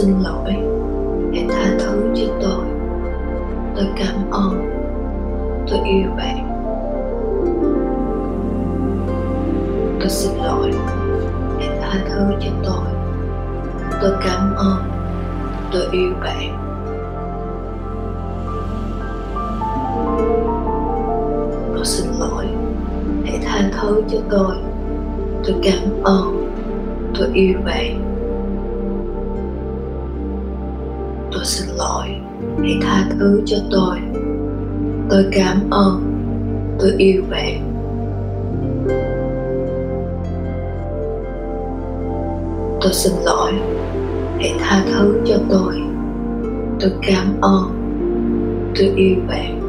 xin lỗi. Hãy tha thứ cho tôi. Tôi cảm ơn. Tôi yêu bạn. Tôi xin lỗi. Hãy tha thứ cho tôi. Tôi cảm ơn. Tôi yêu bạn. Tôi xin lỗi. Hãy tha thứ cho tôi. Tôi cảm ơn. Tôi yêu bạn. Tôi xin lỗi. Hãy tha thứ cho tôi. Tôi cảm ơn. Tôi yêu bạn. Tôi xin lỗi. Hãy tha thứ cho tôi. Tôi cảm ơn. Tôi yêu bạn.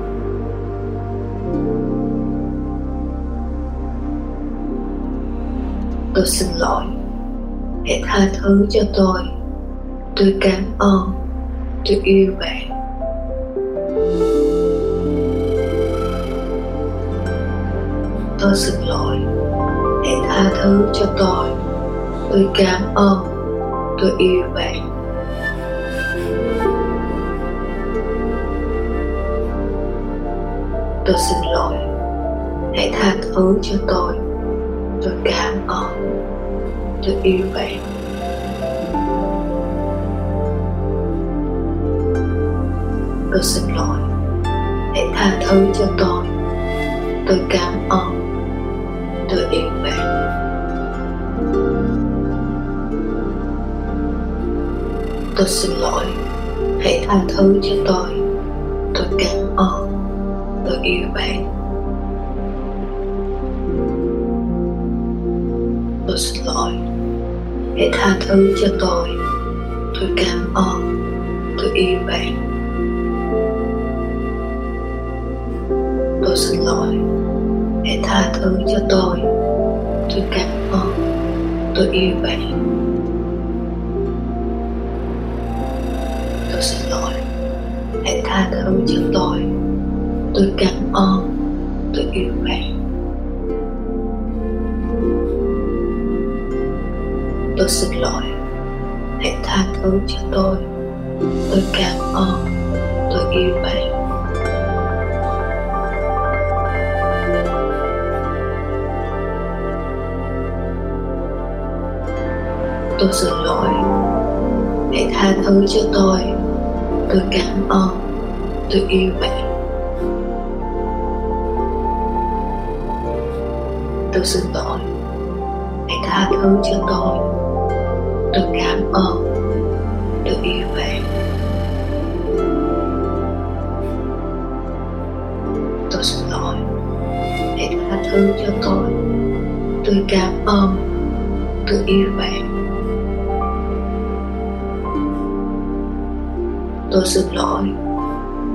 Tôi xin lỗi. Hãy tha thứ cho tôi. Tôi cảm ơn tôi yêu bạn. Tôi xin lỗi. Hãy tha thứ cho tôi. Tôi cảm ơn. Tôi yêu bạn. Tôi xin lỗi. Hãy tha thứ cho tôi. Tôi cảm ơn. Tôi yêu bạn. Tôi xin lỗi. Hãy tha thứ cho tôi. Tôi cảm ơn. Tôi yêu bạn tôi xin lỗi. Hãy tha thứ cho tôi. Tôi cảm ơn. Tôi yêu bạn tôi xin lỗi. Hãy tha thứ cho tôi. Tôi cảm ơn. Tôi yêu bạn tôi xin lỗi. Hãy tha thứ cho tôi. Tôi cảm ơn. Tôi yêu bạn. Tôi xin lỗi. Hãy tha thứ cho tôi. Tôi cảm ơn. Tôi yêu bạn. Tôi xin lỗi. Hãy tha thứ cho tôi. Tôi cảm ơn. Tôi yêu bạn. Tôi xin lỗi. Hãy tha thứ cho tôi. Tôi cảm ơn. Tôi yêu bạn. Tôi xin lỗi. Hãy tha thứ cho tôi. Tôi cảm ơn. Tôi yêu bạn. Tôi xin lỗi. Hãy tha thứ cho tôi. Tôi cảm ơn. Tôi yêu bạn. Tôi xin lỗi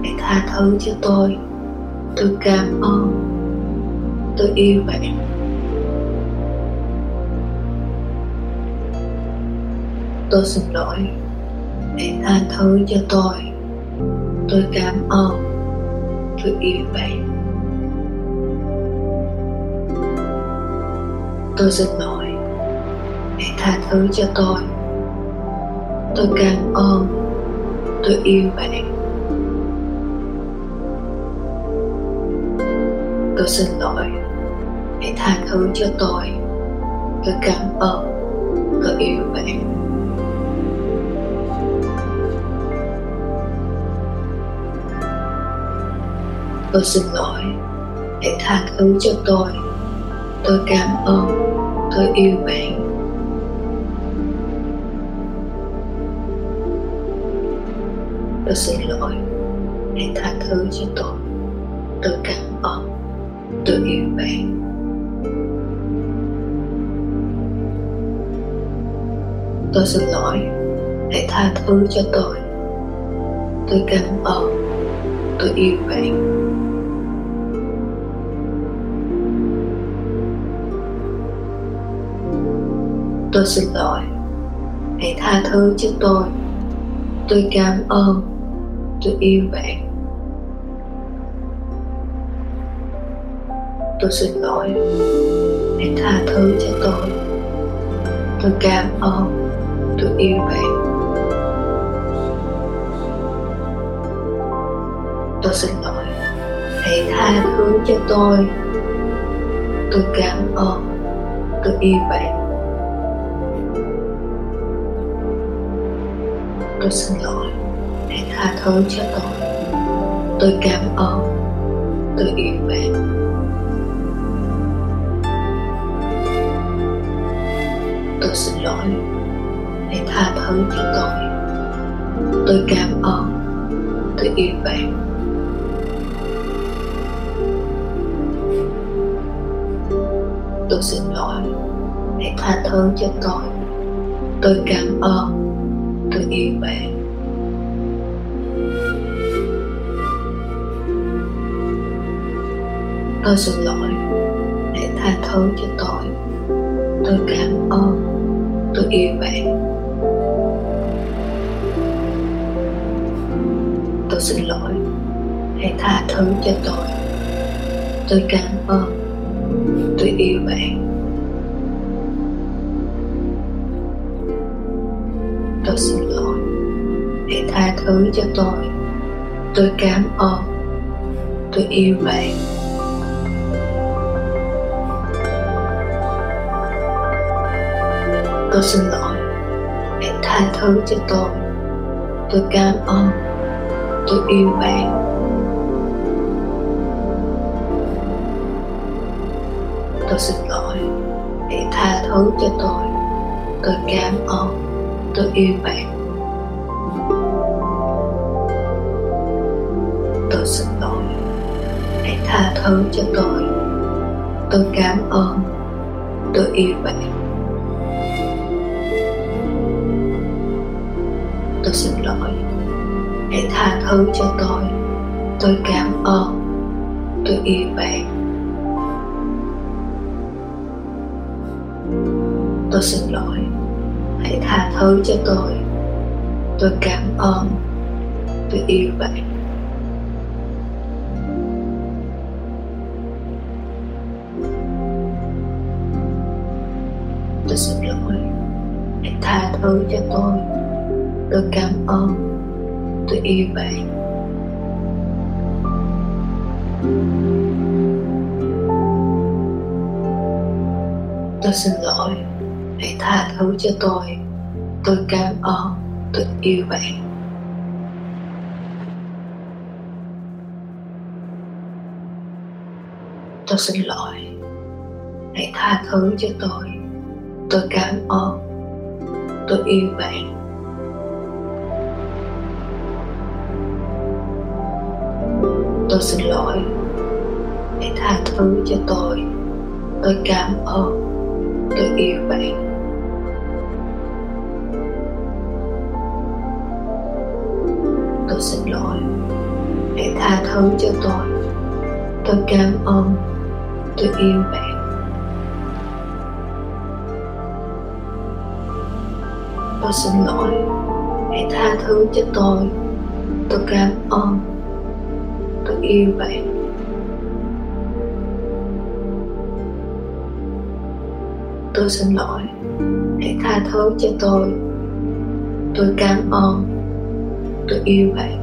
hãy tha thứ cho tôi. Tôi cảm ơn. Tôi yêu bạn. Tôi xin lỗi hãy tha thứ cho tôi. Tôi cảm ơn. Tôi yêu bạn. Tôi xin lỗi hãy tha thứ cho tôi. Tôi cảm ơn tôi yêu bạn tôi xin lỗi. Hãy tha thứ cho tôi. Tôi cảm ơn. Tôi yêu bạn tôi xin lỗi. Hãy tha thứ cho tôi. Tôi cảm ơn. Tôi yêu bạn tôi xin lỗi. Hãy tha thứ cho tôi. Tôi cảm ơn. Tôi yêu bạn. Tôi xin lỗi. Hãy tha thứ cho tôi. Tôi cảm ơn. Tôi yêu bạn. Tôi xin lỗi. Hãy tha thứ cho tôi. Tôi cảm ơn tôi yêu bạn. Tôi xin lỗi hãy tha thứ cho tôi. Tôi cảm ơn tôi yêu bạn. Tôi xin lỗi hãy tha thứ cho tôi. Tôi cảm ơn tôi yêu bạn. Tôi xin lỗi tha thứ cho tôi. Tôi cảm ơn. Tôi yêu bạn. Tôi xin lỗi hãy tha thứ cho tôi. Tôi cảm ơn. Tôi yêu bạn. Tôi xin lỗi hãy tha thứ cho tôi. Tôi cảm ơn. Tôi yêu bạn. Tôi xin lỗi. Hãy tha thứ cho tôi. Tôi cảm ơn. Tôi yêu bạn. Tôi xin lỗi. Hãy tha thứ cho tôi. Tôi cảm ơn. Tôi yêu bạn. Tôi xin lỗi. Hãy tha thứ cho tôi. Tôi cảm ơn. Tôi yêu bạn. Tôi xin lỗi. Hãy tha thứ cho tôi. Tôi cảm ơn. Tôi yêu bạn. Tôi xin lỗi. Hãy tha thứ cho tôi. Tôi cảm ơn. Tôi yêu bạn. Tôi xin lỗi. Hãy tha thứ cho tôi. Tôi cảm ơn. Tôi yêu bạn. Tôi xin lỗi. Hãy tha thứ cho tôi. Tôi cảm ơn. Tôi yêu bạn. Tôi xin lỗi. Hãy tha thứ cho tôi. Tôi cảm ơn. Tôi yêu bạn. Tôi xin lỗi. Hãy tha thứ cho tôi tôi cảm ơn. Tôi yêu bạn. Tôi xin lỗi. Hãy tha thứ cho tôi. Tôi cảm ơn. Tôi yêu bạn. Tôi xin lỗi. Hãy tha thứ cho tôi. Tôi cảm ơn. Tôi yêu bạn. Tôi xin lỗi. Hãy tha thứ cho tôi. Tôi cảm ơn. Tôi yêu bạn. Tôi xin lỗi. Hãy tha thứ cho tôi. Tôi cảm ơn. Tôi yêu bạn. Tôi xin lỗi. Hãy tha thứ cho tôi. Tôi cảm ơn tôi yêu bạn. Tôi xin lỗi. Hãy tha thứ cho tôi. Tôi cảm ơn. Tôi yêu bạn.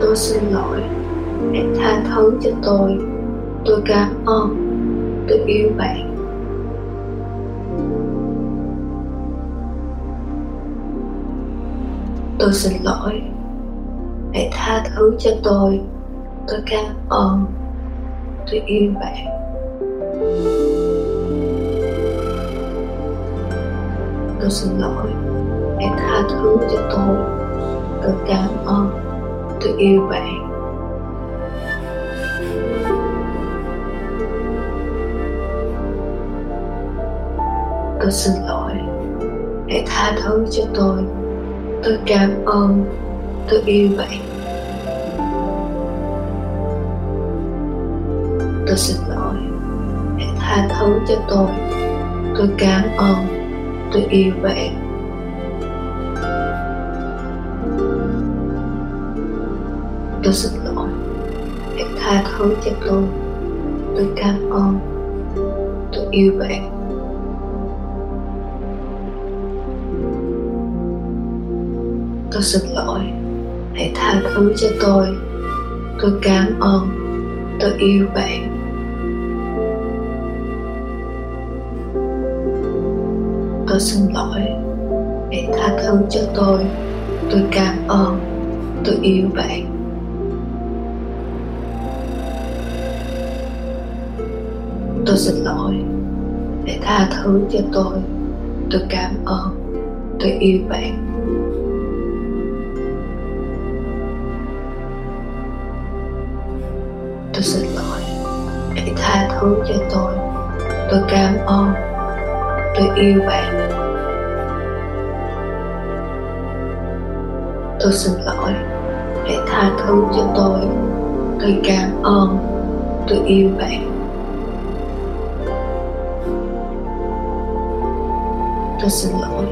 Tôi xin lỗi. Hãy tha thứ cho tôi. Tôi cảm ơn. Tôi yêu bạn. Tôi xin lỗi. Hãy tha thứ cho tôi. Tôi cảm ơn. Tôi yêu bạn. Tôi xin lỗi. Hãy tha thứ cho tôi. Tôi cảm ơn. Tôi yêu bạn. Tôi xin lỗi. Hãy tha thứ cho tôi tôi cảm ơn. Tôi yêu bạn. Tôi xin lỗi. Hãy tha thứ cho tôi. Tôi cảm ơn. Tôi yêu bạn. Tôi xin lỗi. Hãy tha thứ cho tôi. Tôi cảm ơn. Tôi yêu bạn. Tôi xin lỗi. Hãy tha thứ cho tôi. Tôi cảm ơn. Tôi yêu bạn. Tôi xin lỗi. Hãy tha thứ cho tôi. Tôi cảm ơn. Tôi yêu bạn. Tôi xin lỗi. Hãy tha thứ cho tôi. Tôi cảm ơn. Tôi yêu bạn. Tôi xin lỗi. Hãy tha thứ cho tôi. Tôi cảm ơn. Tôi yêu bạn. Tôi xin lỗi. Hãy tha thứ cho tôi. Tôi cảm ơn. Tôi yêu bạn. Tôi xin lỗi.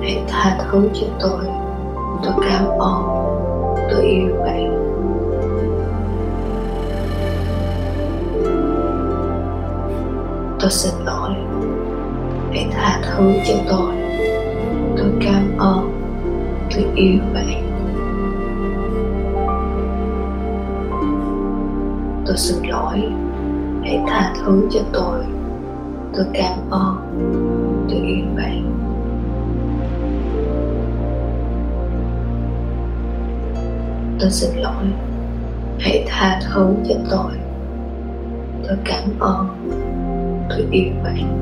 Hãy tha thứ cho tôi. Tôi cảm ơn. Tôi yêu bạn. Tôi xin lỗi hãy tha thứ cho tôi. Tôi cảm ơn, tôi yêu bạn. Tôi xin lỗi hãy tha thứ cho tôi. Tôi cảm ơn, tôi yêu bạn. Tôi xin lỗi hãy tha thứ cho tôi. Tôi cảm ơn tôi yêu bạn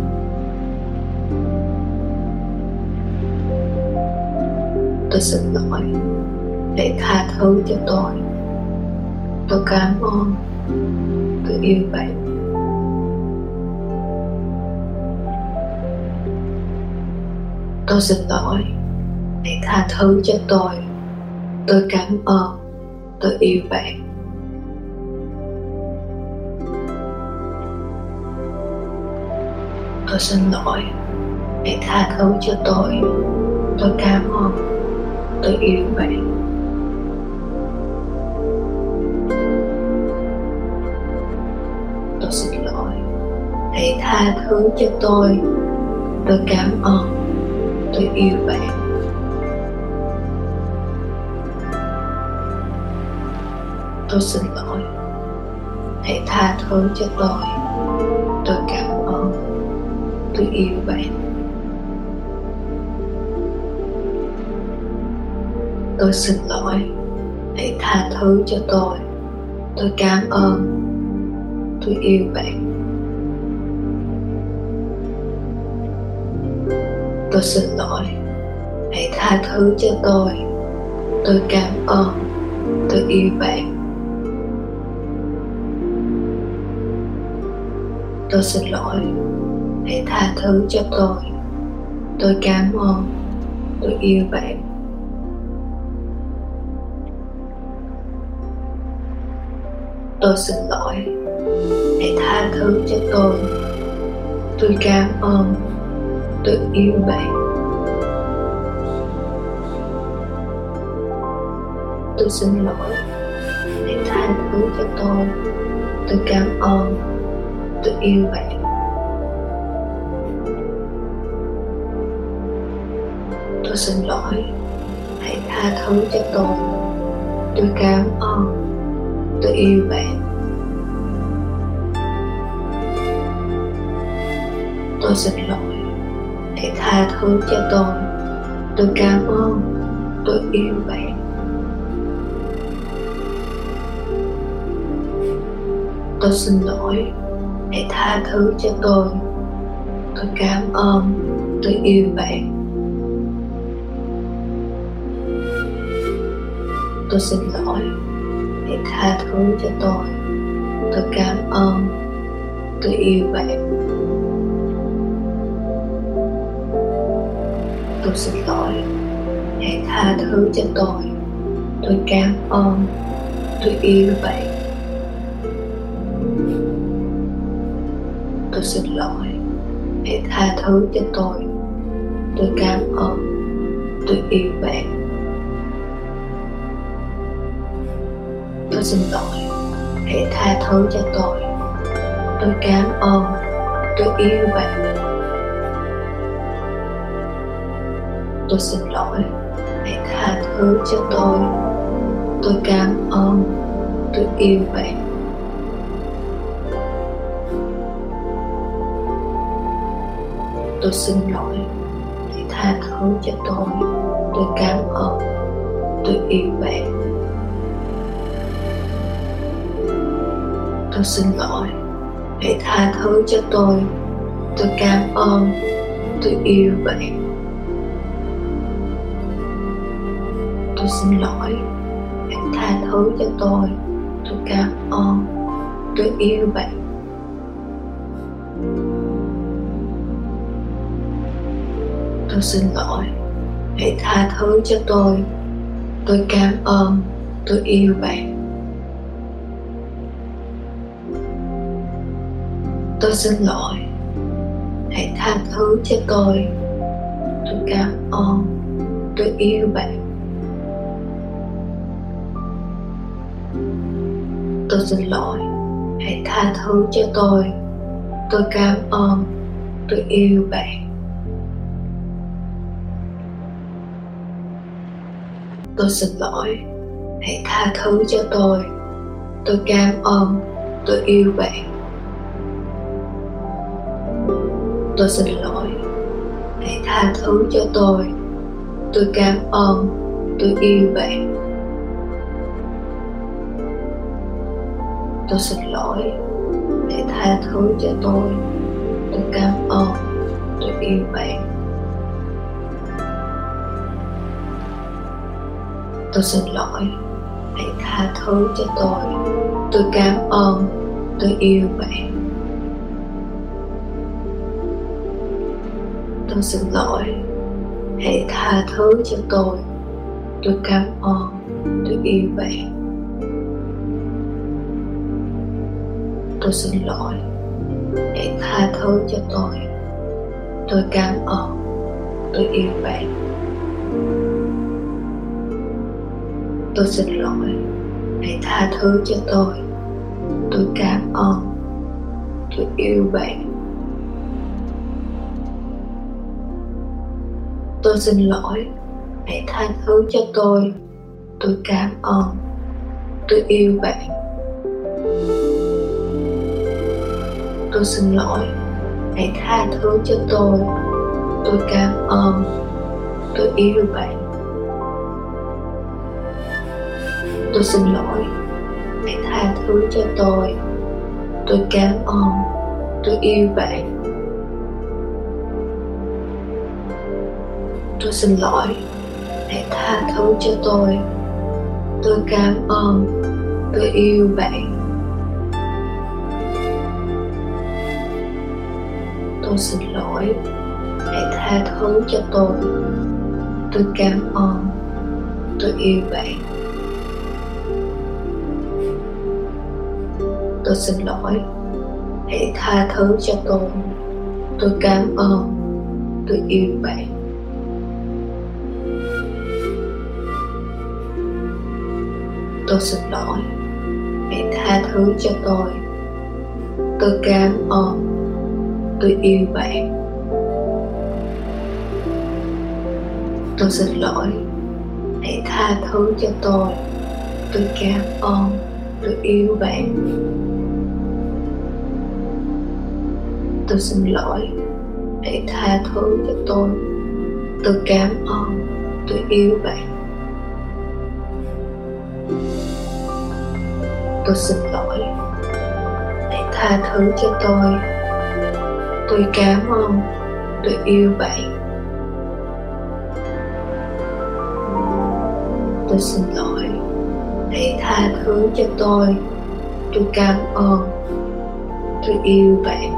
tôi xin lỗi hãy tha thứ cho tôi. Tôi cảm ơn. Tôi yêu bạn tôi xin lỗi hãy tha thứ cho tôi. Tôi cảm ơn. Tôi yêu bạn tôi xin lỗi hãy tha thứ cho tôi. Tôi cảm ơn tôi yêu bạn. Tôi xin lỗi. Hãy tha thứ cho tôi. Tôi cảm ơn. Tôi yêu bạn. Tôi xin lỗi. Hãy tha thứ cho tôi tôi yêu bạn. Tôi xin lỗi, hãy tha thứ cho tôi. Tôi cảm ơn, tôi yêu bạn. Tôi xin lỗi, hãy tha thứ cho tôi. Tôi cảm ơn, tôi yêu bạn. Tôi xin lỗi hãy tha thứ cho tôi. Tôi cảm ơn. Tôi yêu bạn. Tôi xin lỗi. Hãy tha thứ cho tôi. Tôi cảm ơn. Tôi yêu bạn. Tôi xin lỗi. Hãy tha thứ cho tôi. Tôi cảm ơn. Tôi yêu bạn. Tôi xin lỗi. Hãy tha thứ cho tôi. Tôi cảm ơn. Tôi yêu bạn. Tôi xin lỗi. Hãy tha thứ cho tôi. Tôi cảm ơn. Tôi yêu bạn. Tôi xin lỗi. Hãy tha thứ cho tôi. Tôi cảm ơn. Tôi yêu bạn. Tôi xin lỗi. Hãy tha thứ cho tôi. Tôi cảm ơn. Tôi yêu bạn. Tôi xin lỗi. Hãy tha thứ cho tôi. Tôi cảm ơn. Tôi yêu bạn. Tôi xin lỗi. Hãy tha thứ cho tôi. Tôi cảm ơn. Tôi yêu bạn. Tôi xin lỗi hãy tha thứ cho tôi. Tôi cảm ơn. Tôi yêu bạn. Tôi xin lỗi. Hãy tha tha thứ cho tôi. Tôi cảm ơn. Tôi yêu bạn. Tôi xin lỗi. Hãy tha thứ cho tôi. Tôi cảm ơn. Tôi yêu bạn. Tôi xin lỗi. Hãy tha thứ cho tôi. Tôi cảm ơn. Tôi yêu bạn tôi xin lỗi. Hãy tha thứ cho tôi. Tôi cảm ơn. Tôi yêu bạn tôi xin lỗi. Hãy tha thứ cho tôi. Tôi cảm ơn. Tôi yêu bạn tôi xin lỗi. Hãy tha thứ cho tôi. Tôi cảm ơn. Tôi yêu bạn. Tôi xin lỗi. Hãy tha thứ cho tôi. Tôi cảm ơn. Tôi yêu bạn. Tôi xin lỗi. Hãy tha thứ cho tôi. Tôi cảm ơn. Tôi yêu bạn. Tôi xin lỗi. Hãy tha thứ cho tôi. Tôi cảm ơn. Tôi yêu bạn. Tôi xin lỗi. Hãy tha thứ cho tôi. Tôi cảm ơn. Tôi yêu bạn. Tôi xin lỗi. Hãy tha thứ cho tôi. Tôi cảm ơn. Tôi yêu bạn. Tôi xin lỗi. Hãy tha thứ cho tôi. Tôi cảm ơn, tôi yêu bạn. Tôi xin lỗi. Hãy tha thứ cho tôi. Tôi cảm ơn, tôi yêu bạn. Tôi xin lỗi. Hãy tha thứ cho tôi. Tôi cảm ơn, tôi yêu bạn. Tôi xin lỗi. Hãy tha thứ cho tôi. Tôi cảm ơn. Tôi yêu bạn. Tôi xin lỗi. Hãy tha thứ cho tôi. Tôi cảm ơn. Tôi yêu bạn. Tôi xin lỗi. Hãy tha thứ cho tôi. Tôi cảm ơn. Tôi yêu bạn. Tôi xin lỗi. Hãy tha thứ cho tôi. Tôi cảm ơn. Tôi yêu bạn. Tôi xin lỗi. Hãy tha thứ cho tôi. Tôi cảm ơn. Tôi yêu bạn. Tôi xin lỗi. Hãy tha thứ cho tôi. Tôi cảm ơn. Tôi yêu bạn. Tôi xin lỗi. Hãy tha thứ cho tôi. Tôi cảm ơn. Tôi yêu bạn. Tôi xin lỗi. Hãy tha thứ cho tôi. Tôi cảm ơn. Tôi yêu bạn. Tôi xin lỗi. Hãy tha thứ cho tôi. Tôi cảm ơn. Tôi yêu bạn. Tôi xin lỗi. Hãy tha thứ cho tôi. Tôi cảm ơn. Tôi yêu bạn. Tôi xin lỗi. Hãy tha thứ cho tôi. Tôi cảm ơn. Tôi yêu bạn.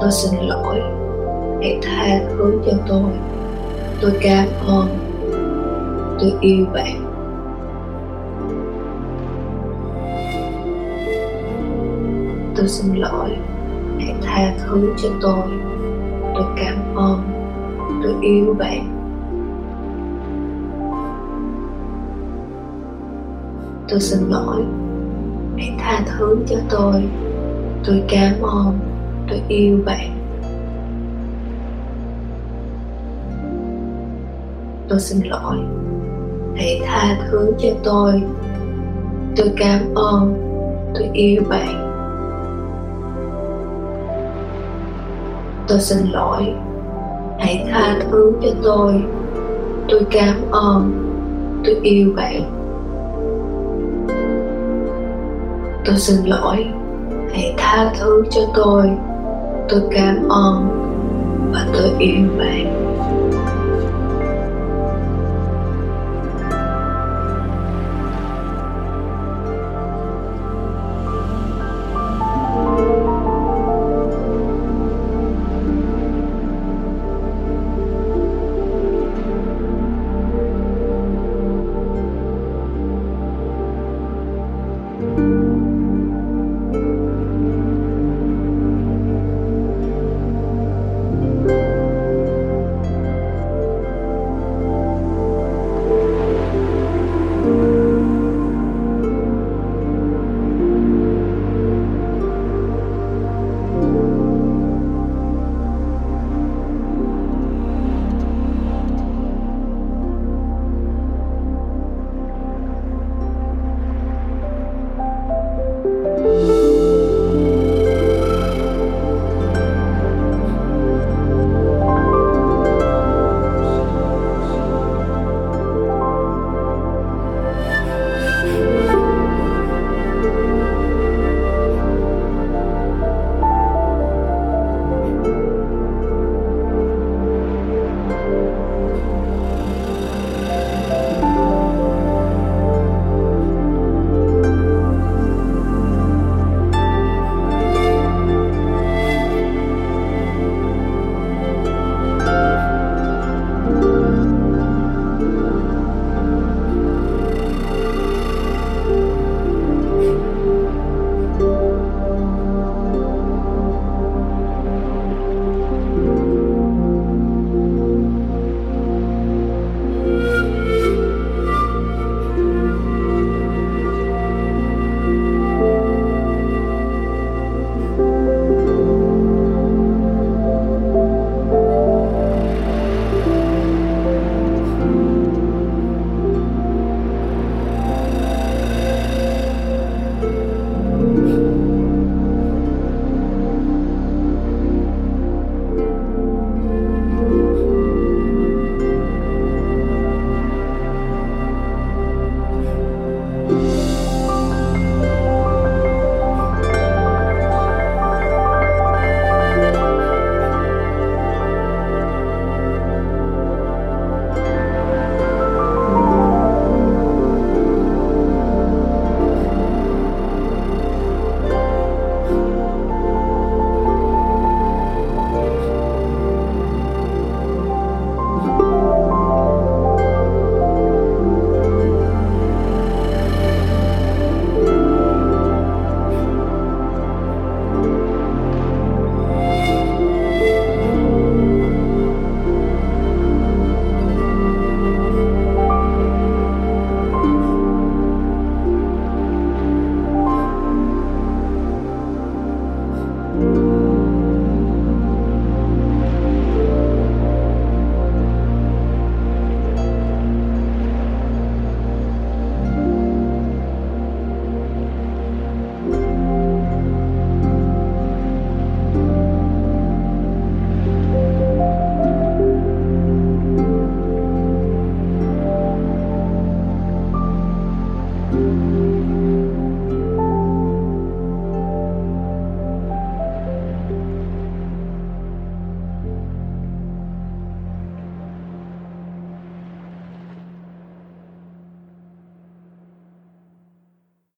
Tôi xin lỗi. Hãy tha thứ cho tôi. Tôi cảm ơn tôi yêu bạn. Tôi xin lỗi hãy tha thứ cho tôi. Tôi cảm ơn. Tôi yêu bạn. Tôi xin lỗi hãy tha thứ cho tôi. Tôi cảm ơn. Tôi yêu bạn. Tôi xin lỗi hãy tha thứ cho tôi. Tôi cảm ơn, tôi yêu bạn. Tôi xin lỗi. Hãy tha thứ cho tôi. Tôi cảm ơn, tôi yêu bạn. Tôi xin lỗi. Hãy tha thứ cho tôi. Tôi cảm ơn và tôi yêu bạn.